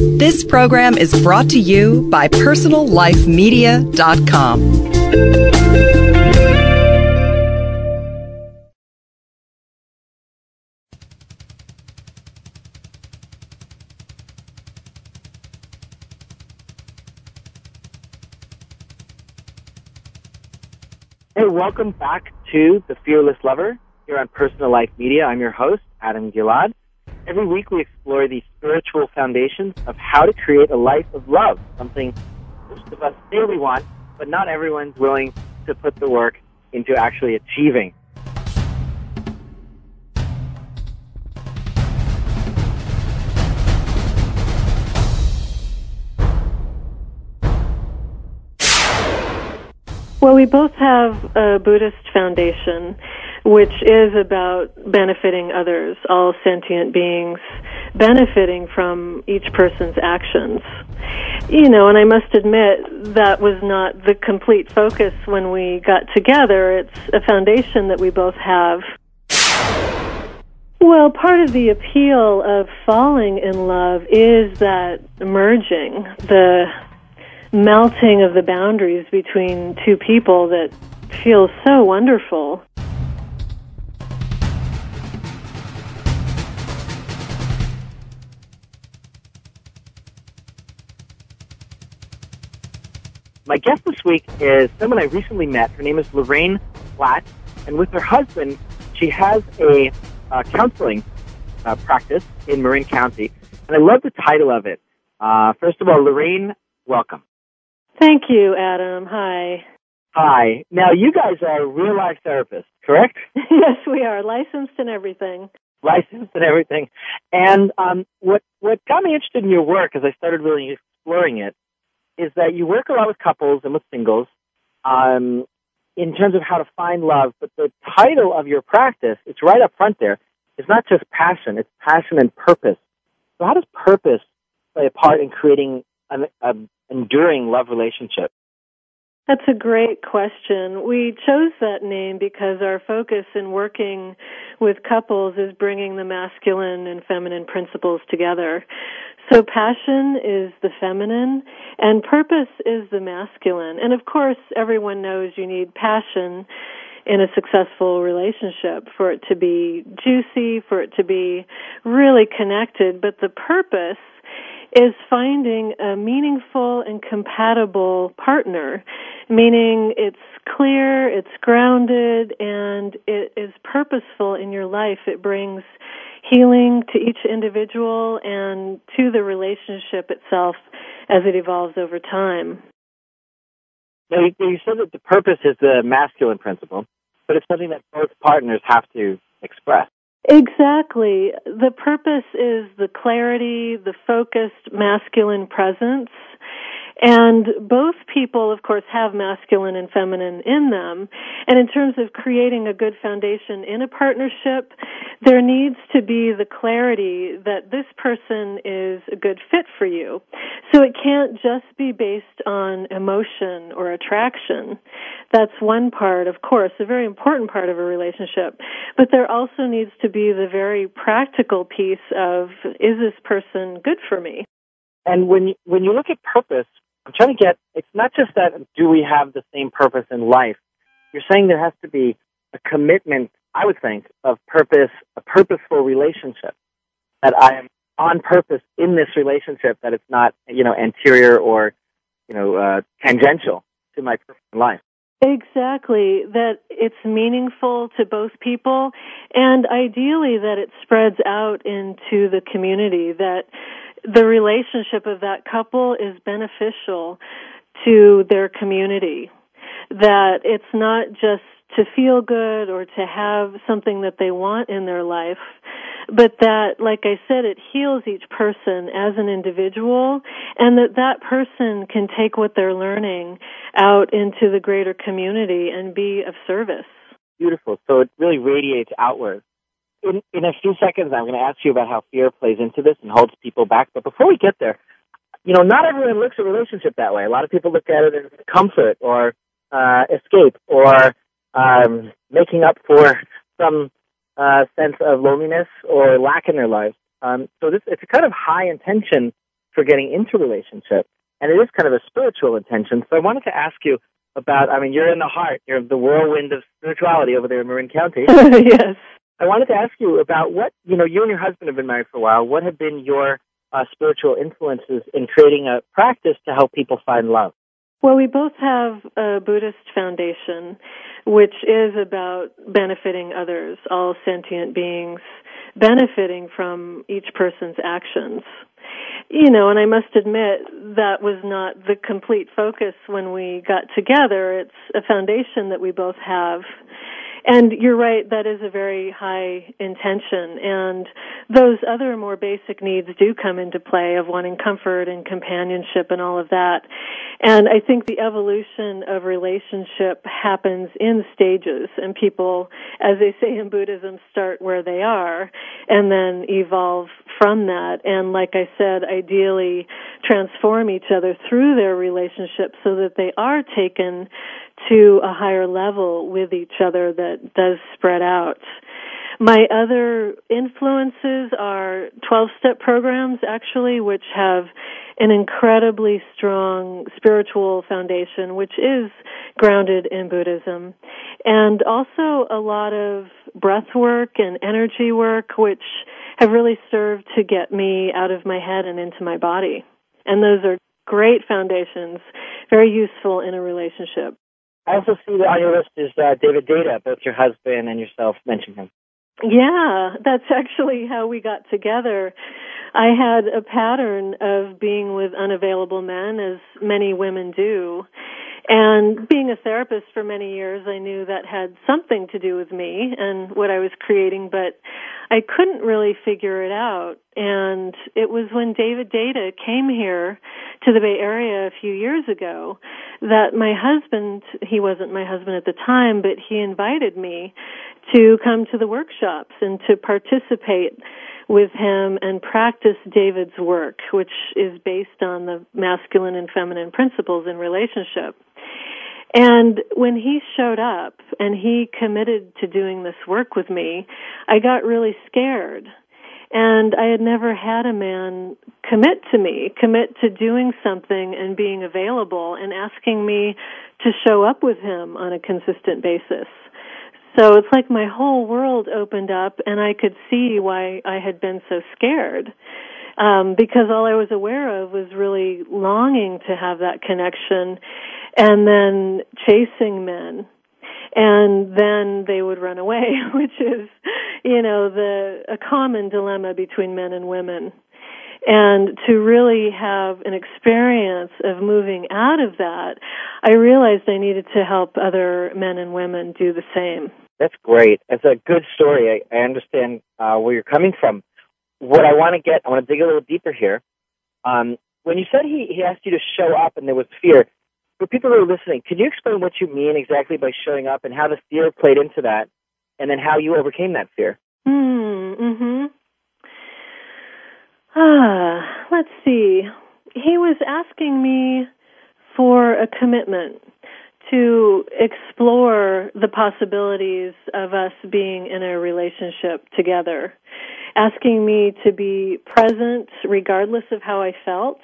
This program is brought to you by PersonalLifeMedia.com. Hey, welcome back to The Fearless Lover here on Personal Life Media. I'm your host, Adam Gilad. Every week we explore the spiritual foundations of how to create a life of love, something most of us say we want, but not everyone's willing to put the work into actually achieving. Well, we both have a Buddhist foundation, which is about benefiting others, all sentient beings benefiting from each person's actions. You know, and I must admit that was not the complete focus when we got together. It's a foundation that we both have. Well, part of the appeal of falling in love is that merging, the melting of the boundaries between two people that feels so wonderful. My guest this week is someone I recently met. Her name is Lorraine Platt, and with her husband, she has a uh, counseling uh, practice in Marin County. And I love the title of it. Uh, first of all, Lorraine, welcome. Thank you, Adam. Hi. Hi. Now, you guys are real life therapists, correct? yes, we are licensed and everything. Licensed and everything. And um, what what got me interested in your work as I started really exploring it is that you work a lot with couples and with singles um, in terms of how to find love. But the title of your practice, it's right up front there, is not just passion; it's passion and purpose. So, how does purpose play a part in creating an, an enduring love relationship? That's a great question. We chose that name because our focus in working with couples is bringing the masculine and feminine principles together. So passion is the feminine and purpose is the masculine. And of course, everyone knows you need passion in a successful relationship for it to be juicy, for it to be really connected. But the purpose is finding a meaningful and compatible partner, meaning it's clear, it's grounded, and it is purposeful in your life. It brings healing to each individual and to the relationship itself as it evolves over time. Now, you, you said that the purpose is the masculine principle, but it's something that both partners have to express. Exactly. The purpose is the clarity, the focused masculine presence. And both people, of course, have masculine and feminine in them. And in terms of creating a good foundation in a partnership, there needs to be the clarity that this person is a good fit for you. So it can't just be based on emotion or attraction. That's one part, of course, a very important part of a relationship. But there also needs to be the very practical piece of, is this person good for me? And when you, when you look at purpose, I'm trying to get, it's not just that do we have the same purpose in life. You're saying there has to be a commitment, I would think, of purpose, a purposeful relationship. That I am on purpose in this relationship, that it's not, you know, anterior or, you know, uh, tangential to my personal life. Exactly, that it's meaningful to both people and ideally that it spreads out into the community, that the relationship of that couple is beneficial to their community. That it's not just to feel good or to have something that they want in their life, but that, like I said, it heals each person as an individual and that that person can take what they're learning out into the greater community and be of service. Beautiful. So it really radiates outward in, in a few seconds, I'm going to ask you about how fear plays into this and holds people back. But before we get there, you know, not everyone looks at a relationship that way. A lot of people look at it as comfort or uh, escape or um, making up for some uh, sense of loneliness or lack in their lives. Um, so this it's a kind of high intention for getting into relationship. And it is kind of a spiritual intention. So I wanted to ask you about, I mean, you're in the heart, you're the whirlwind of spirituality over there in Marin County. yes. I wanted to ask you about what, you know, you and your husband have been married for a while. What have been your uh, spiritual influences in creating a practice to help people find love? Well, we both have a Buddhist foundation, which is about benefiting others, all sentient beings benefiting from each person's actions. You know, and I must admit that was not the complete focus when we got together. It's a foundation that we both have and you're right, that is a very high intention. And those other more basic needs do come into play of wanting comfort and companionship and all of that. And I think the evolution of relationship happens in stages and people, as they say in Buddhism, start where they are and then evolve from that. And like I said, ideally transform each other through their relationship so that they are taken to a higher level with each other that does spread out. My other influences are 12 step programs actually, which have an incredibly strong spiritual foundation, which is grounded in Buddhism. And also a lot of breath work and energy work, which have really served to get me out of my head and into my body. And those are great foundations, very useful in a relationship. I also see that on your list is uh, David Deida. Both your husband and yourself mentioned him. Yeah, that's actually how we got together. I had a pattern of being with unavailable men, as many women do. And being a therapist for many years, I knew that had something to do with me and what I was creating, but I couldn't really figure it out. And it was when David Deida came here to the Bay Area a few years ago that my husband, he wasn't my husband at the time, but he invited me to come to the workshops and to participate with him and practice David's work, which is based on the masculine and feminine principles in relationship. And when he showed up and he committed to doing this work with me, I got really scared. And I had never had a man commit to me, commit to doing something and being available and asking me to show up with him on a consistent basis. So it's like my whole world opened up and I could see why I had been so scared. Um, because all I was aware of was really longing to have that connection and then chasing men and then they would run away, which is, you know, the a common dilemma between men and women. And to really have an experience of moving out of that, I realized I needed to help other men and women do the same. That's great. It's a good story. I, I understand uh, where you're coming from. What I want to get, I want to dig a little deeper here. Um, when you said he, he asked you to show up and there was fear, for people who are listening, could you explain what you mean exactly by showing up and how the fear played into that, and then how you overcame that fear? Hmm. Hmm. Ah. Let's see. He was asking me for a commitment to explore the possibilities of us being in a relationship together, asking me to be present regardless of how I felt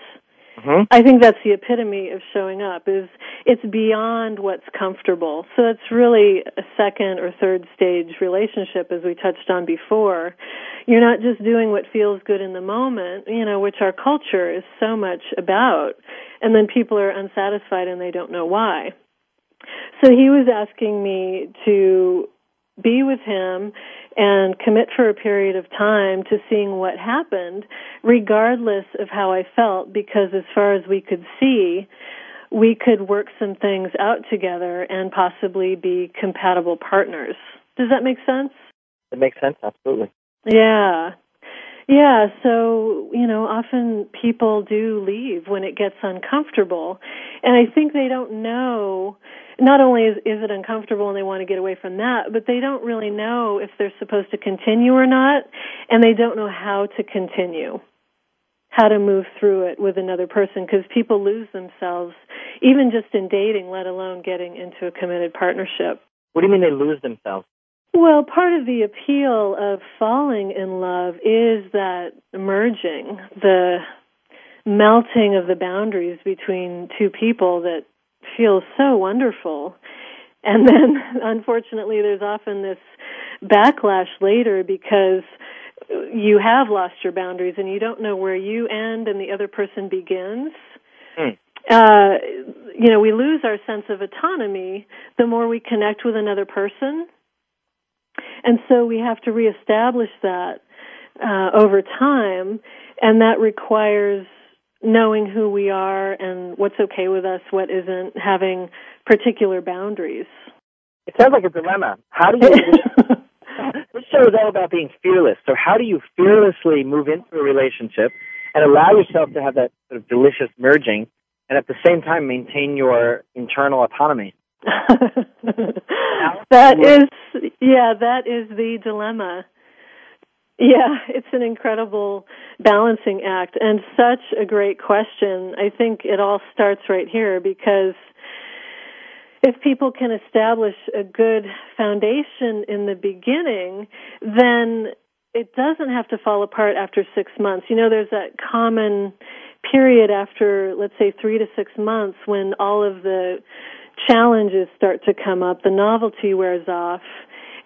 Mm-hmm. I think that's the epitome of showing up is it's beyond what's comfortable. So it's really a second or third stage relationship as we touched on before. You're not just doing what feels good in the moment, you know, which our culture is so much about. And then people are unsatisfied and they don't know why. So he was asking me to be with him and commit for a period of time to seeing what happened, regardless of how I felt, because as far as we could see, we could work some things out together and possibly be compatible partners. Does that make sense? It makes sense, absolutely. Yeah. Yeah, so, you know, often people do leave when it gets uncomfortable. And I think they don't know not only is, is it uncomfortable and they want to get away from that, but they don't really know if they're supposed to continue or not, and they don't know how to continue, how to move through it with another person, because people lose themselves, even just in dating, let alone getting into a committed partnership. What do you mean they lose themselves? Well, part of the appeal of falling in love is that merging, the melting of the boundaries between two people that feels so wonderful. And then, unfortunately, there's often this backlash later because you have lost your boundaries and you don't know where you end and the other person begins. Mm. Uh, you know, we lose our sense of autonomy the more we connect with another person. And so we have to reestablish that uh, over time, and that requires knowing who we are and what's okay with us, what isn't, having particular boundaries. It sounds like a dilemma. How do you? this show is all about being fearless. So how do you fearlessly move into a relationship and allow yourself to have that sort of delicious merging, and at the same time maintain your internal autonomy? that is, yeah, that is the dilemma. Yeah, it's an incredible balancing act and such a great question. I think it all starts right here because if people can establish a good foundation in the beginning, then it doesn't have to fall apart after six months. You know, there's that common period after, let's say, three to six months when all of the challenges start to come up, the novelty wears off,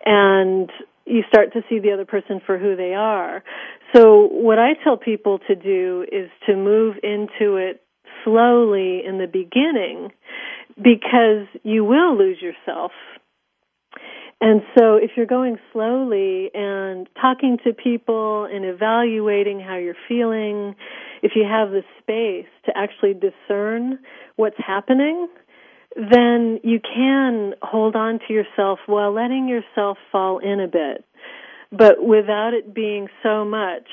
and you start to see the other person for who they are. So what I tell people to do is to move into it slowly in the beginning because you will lose yourself. And so if you're going slowly and talking to people and evaluating how you're feeling, if you have the space to actually discern what's happening, then you can hold on to yourself while letting yourself fall in a bit, but without it being so much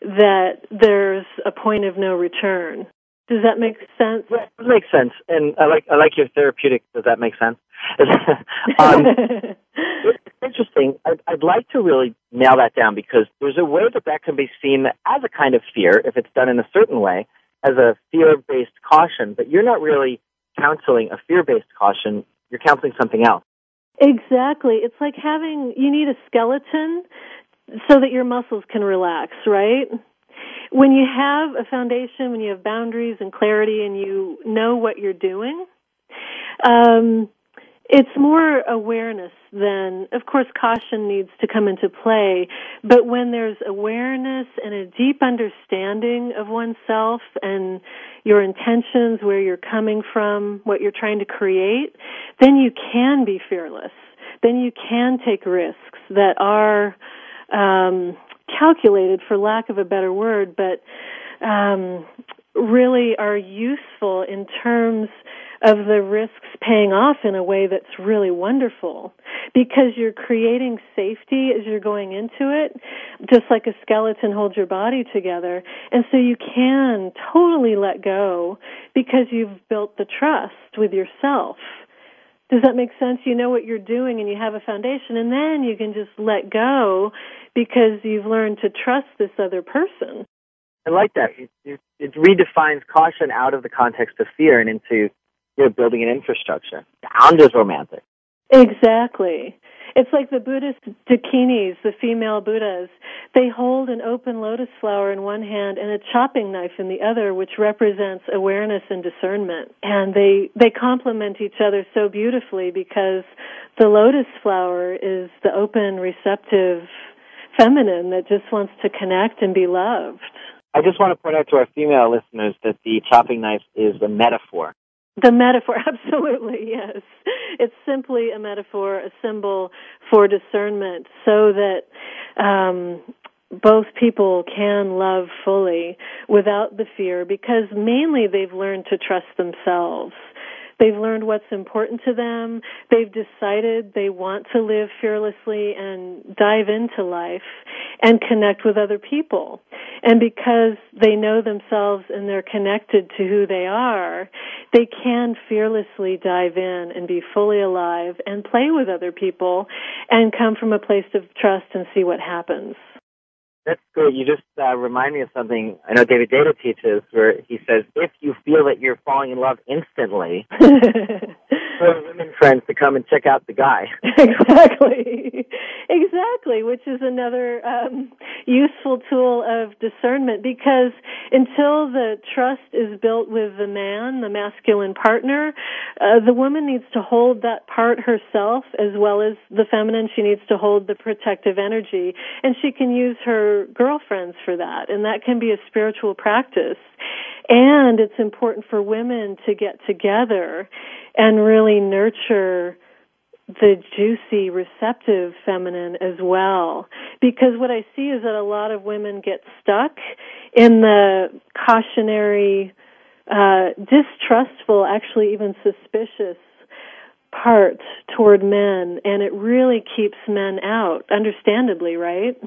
that there's a point of no return. Does that make sense? It makes sense, and I like I like your therapeutic. Does that make sense? um, it's interesting. I'd, I'd like to really nail that down because there's a way that that can be seen as a kind of fear if it's done in a certain way, as a fear-based caution. But you're not really counseling a fear-based caution. You're counseling something else. Exactly. It's like having you need a skeleton so that your muscles can relax, right? when you have a foundation, when you have boundaries and clarity, and you know what you're doing, um, it's more awareness than, of course, caution needs to come into play. But when there's awareness and a deep understanding of oneself and your intentions, where you're coming from, what you're trying to create, then you can be fearless. Then you can take risks that are um, calculated, for lack of a better word, but um, really are useful in terms of the risks paying off in a way that's really wonderful because you're creating safety as you're going into it, just like a skeleton holds your body together. And so you can totally let go because you've built the trust with yourself. Does that make sense? You know what you're doing and you have a foundation and then you can just let go because you've learned to trust this other person. I like that. It, it, redefines caution out of the context of fear and into you know, building an infrastructure. Sound is romantic. Exactly. It's like the Buddhist dakinis, the female Buddhas. They hold an open lotus flower in one hand and a chopping knife in the other, which represents awareness and discernment. And they, they complement each other so beautifully because the lotus flower is the open, receptive feminine that just wants to connect and be loved. I just want to point out to our female listeners that the chopping knife is a metaphor. The metaphor, absolutely, yes. It's simply a metaphor, a symbol for discernment so that um, both people can love fully without the fear because mainly they've learned to trust themselves. They've learned what's important to them. They've decided they want to live fearlessly and dive into life and connect with other people. And because they know themselves and they're connected to who they are, they can fearlessly dive in and be fully alive and play with other people and come from a place of trust and see what happens. That's great. You just uh, remind me of something I know David Deida teaches, where he says, if you feel that you're falling in love instantly, for women friends to come and check out the guy. exactly, exactly. Which is another um, useful tool of discernment because until the trust is built with the man, the masculine partner, uh, the woman needs to hold that part herself as well as the feminine. She needs to hold the protective energy, and she can use her girlfriends for that, and that can be a spiritual practice. And it's important for women to get together and really nurture the juicy, receptive feminine as well. Because what I see is that a lot of women get stuck in the cautionary, uh, distrustful, actually even suspicious part toward men, and it really keeps men out, understandably, right?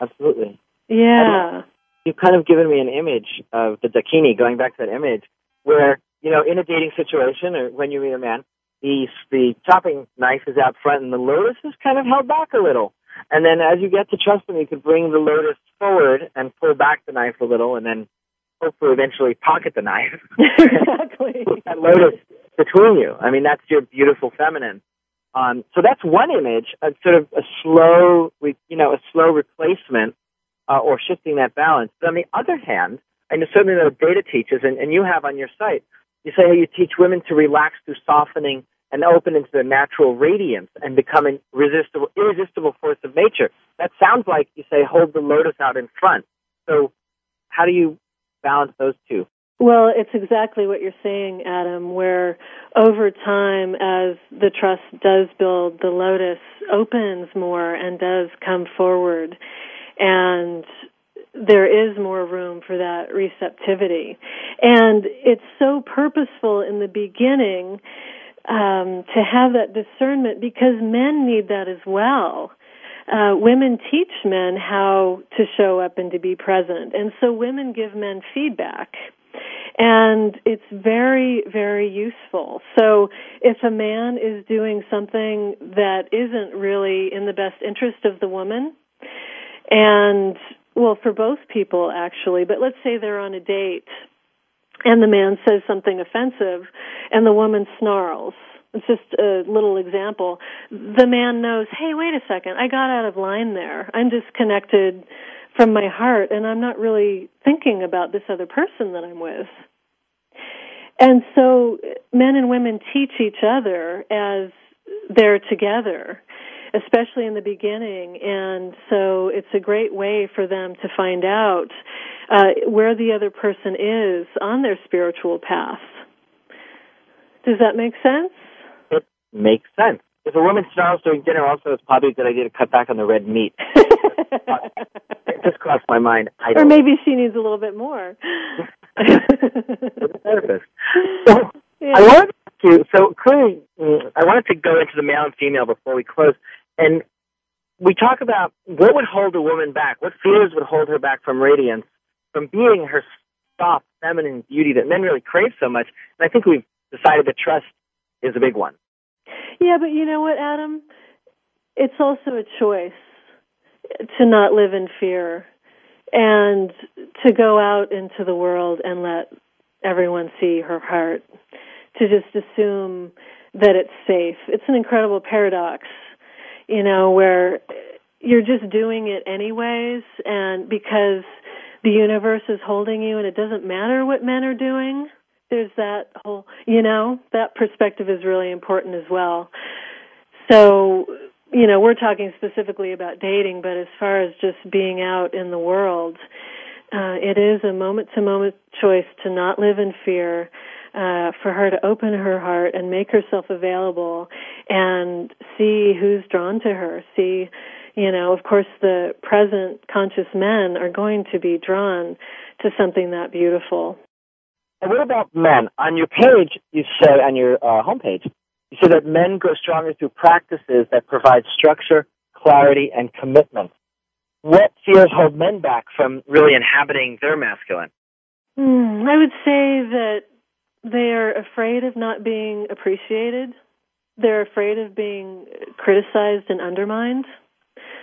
Absolutely. Yeah. You've kind of given me an image of the dakini, going back to that image, where, you know, in a dating situation or when you meet a man, the, the chopping knife is out front and the lotus is kind of held back a little. And then as you get to trust them, you can bring the lotus forward and pull back the knife a little and then hopefully eventually pocket the knife. exactly. that lotus between you. I mean, that's your beautiful feminine. Um, so that's one image, a sort of a slow, you know, a slow replacement uh, or shifting that balance. But on the other hand, I know something that Deida teaches, and, and you have on your site, you say how you teach women to relax through softening and open into their natural radiance and become an irresistible, irresistible force of nature. That sounds like you say hold the lotus out in front. So how do you balance those two? Well, it's exactly what you're saying, Adam, where over time, as the trust does build, the lotus opens more and does come forward. And there is more room for that receptivity. And it's so purposeful in the beginning um, to have that discernment because men need that as well. Uh, women teach men how to show up and to be present. And so women give men feedback and it's very, very useful. So if a man is doing something that isn't really in the best interest of the woman, and well, for both people actually, but let's say they're on a date and the man says something offensive and the woman snarls. It's just a little example. The man knows, hey, wait a second, I got out of line there. I'm disconnected from my heart and I'm not really thinking about this other person that I'm with. And so men and women teach each other as they're together, especially in the beginning. And so it's a great way for them to find out uh, where the other person is on their spiritual path. Does that make sense? It makes sense. If a woman snarls during dinner, also, it's probably a good idea to cut back on the red meat. it just crossed my mind. I or maybe she needs a little bit more. therapist. So, yeah. I wanted to, so clearly, mm, I wanted to go into the male and female before we close. And we talk about what would hold a woman back, what fears would hold her back from radiance, from being her soft, feminine beauty that men really crave so much. And I think we've decided that trust is a big one. Yeah, but you know what, Adam? It's also a choice to not live in fear and to go out into the world and let everyone see her heart, to just assume that it's safe. It's an incredible paradox, you know, where you're just doing it anyways and because the universe is holding you and it doesn't matter what men are doing there's that whole, you know, that perspective is really important as well. So, you know, we're talking specifically about dating, but as far as just being out in the world, uh, it is a moment to moment choice to not live in fear, uh, for her to open her heart and make herself available and see who's drawn to her. See, you know, of course the present conscious men are going to be drawn to something that beautiful. And what about men? On your page, you said on your uh, homepage, you said that men grow stronger through practices that provide structure, clarity, and commitment. What fears hold men back from really inhabiting their masculine? Mm, I would say that they are afraid of not being appreciated. They're afraid of being criticized and undermined.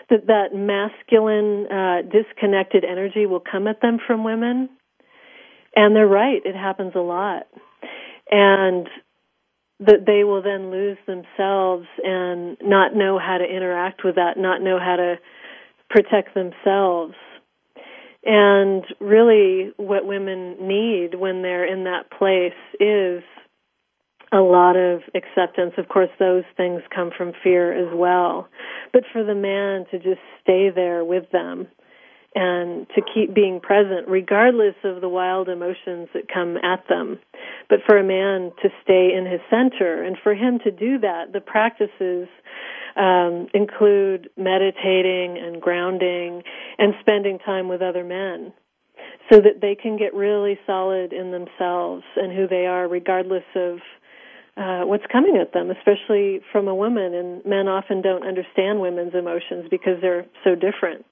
that that masculine uh, disconnected energy will come at them from women. And they're right; it happens a lot, and that they will then lose themselves and not know how to interact with that, not know how to protect themselves. And really, what women need when they're in that place is a lot of acceptance. Of course, those things come from fear as well. But for the man to just stay there with them and to keep being present, regardless of the wild emotions that come at them. But for a man to stay in his center, and for him to do that, the practices um, include meditating and grounding and spending time with other men so that they can get really solid in themselves and who they are, regardless of uh, what's coming at them, especially from a woman. And men often don't understand women's emotions because they're so different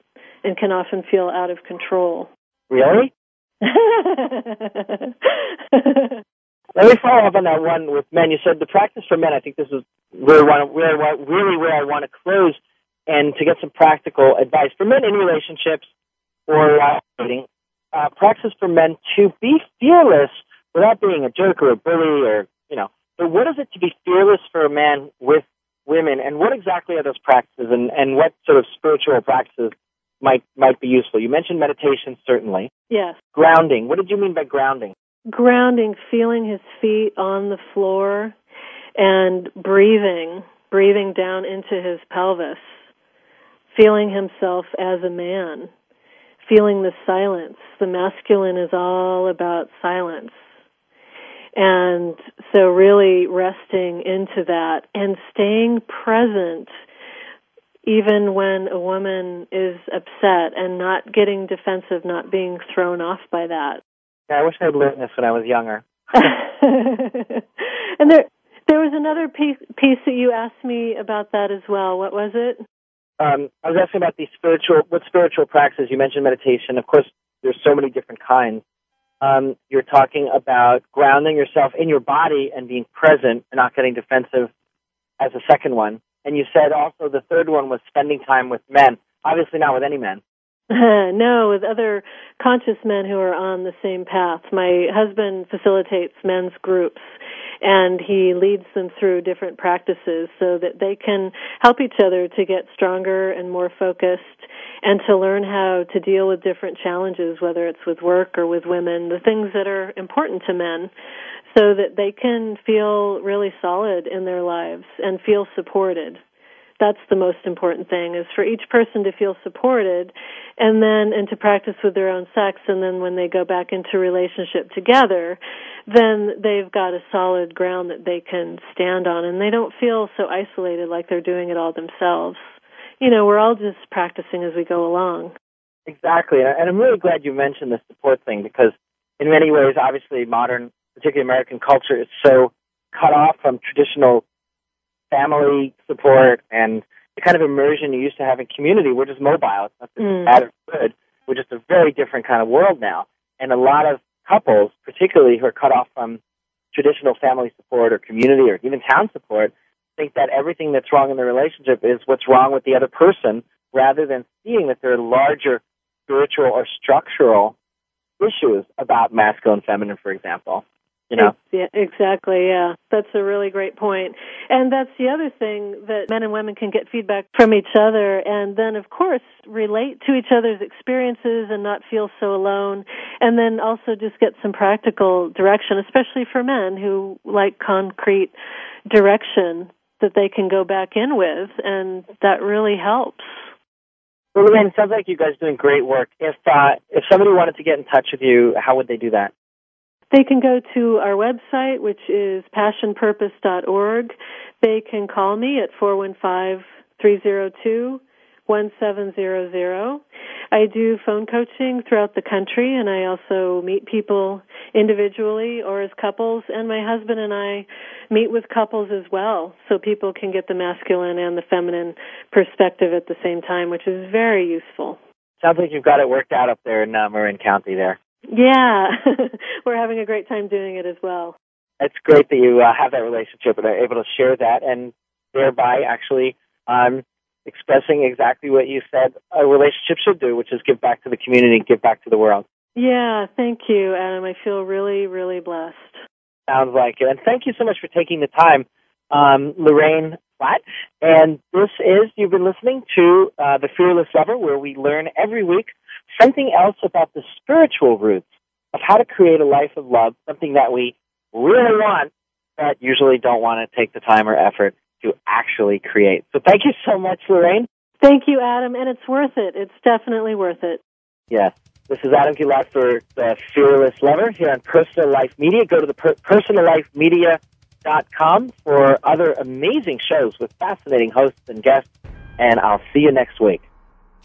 and can often feel out of control. Really? Let me follow up on that one with men. You said the practice for men. I think this is really, one, where, really where I want to close and to get some practical advice for men in relationships or uh, dating. Uh, practice for men to be fearless without being a jerk or a bully or, you know, but what is it to be fearless for a man with women and what exactly are those practices and, and what sort of spiritual practices might might be useful? You mentioned meditation certainly. Yes. Grounding. What did you mean by grounding? Grounding, feeling his feet on the floor and breathing, breathing down into his pelvis, feeling himself as a man, feeling the silence. The masculine is all about silence. And so really resting into that and staying present even when a woman is upset and not getting defensive, not being thrown off by that. Yeah, I wish I'd learned this when I was younger. and there there was another piece piece that you asked me about that as well. What was it? Um, I was asking about the spiritual what spiritual practices. You mentioned meditation. Of course, there's so many different kinds. Um, you're talking about grounding yourself in your body and being present and not getting defensive as a second one. And you said also the third one was spending time with men. Obviously not with any men. no, with other conscious men who are on the same path. My husband facilitates men's groups and he leads them through different practices so that they can help each other to get stronger and more focused and to learn how to deal with different challenges, whether it's with work or with women, the things that are important to men so that they can feel really solid in their lives and feel supported that's the most important thing is for each person to feel supported and then and to practice with their own sex and then when they go back into relationship together then they've got a solid ground that they can stand on and they don't feel so isolated like they're doing it all themselves. You know we're all just practicing as we go along. Exactly and i'm really glad you mentioned the support thing because in many ways obviously modern particularly american culture is so cut off from traditional family support and the kind of immersion you used to have in community. We're just mobile. It's not mm. bad or good. We're just a very different kind of world now. And a lot of couples, particularly who are cut off from traditional family support or community or even town support, think that everything that's wrong in the relationship is what's wrong with the other person rather than seeing that there are larger spiritual or structural issues about masculine and feminine, for example you know? Yeah exactly yeah. That's a really great point. And that's the other thing that men and women can get feedback from each other and then of course relate to each other's experiences and not feel so alone. And then also just get some practical direction especially for men who like concrete direction that they can go back in with and that really helps. Well, again, it sounds like you guys are doing great work. If uh, if somebody wanted to get in touch with you, how would they do that? They can go to our website, which is passionpurpose.org. They can call me at 415 302 1700. I do phone coaching throughout the country and I also meet people individually or as couples and my husband and I meet with couples as well so people can get the masculine and the feminine perspective at the same time which is very useful. Sounds like you've got it worked out up there in uh, Marin County there. Yeah, we're having a great time doing it as well. It's great that you uh, have that relationship and are able to share that, and thereby actually um, expressing exactly what you said a relationship should do, which is give back to the community, give back to the world. Yeah, thank you, Adam. I feel really, really blessed. Sounds like it. And thank you so much for taking the time, um, Lorraine Platt. And this is, you've been listening to uh, The Fearless Lover, where we learn every week something else about the spiritual roots of how to create a life of love, something that we really want, but usually don't want to take the time or effort to actually create. So thank you so much, Lorraine. Thank you, Adam, and it's worth it. It's definitely worth it. Yes. This is Adam Gilad for the Fearless Lover here on Personal Life Media. Go to the per- personallifemedia.com for other amazing shows with fascinating hosts and guests, and I'll see you next week.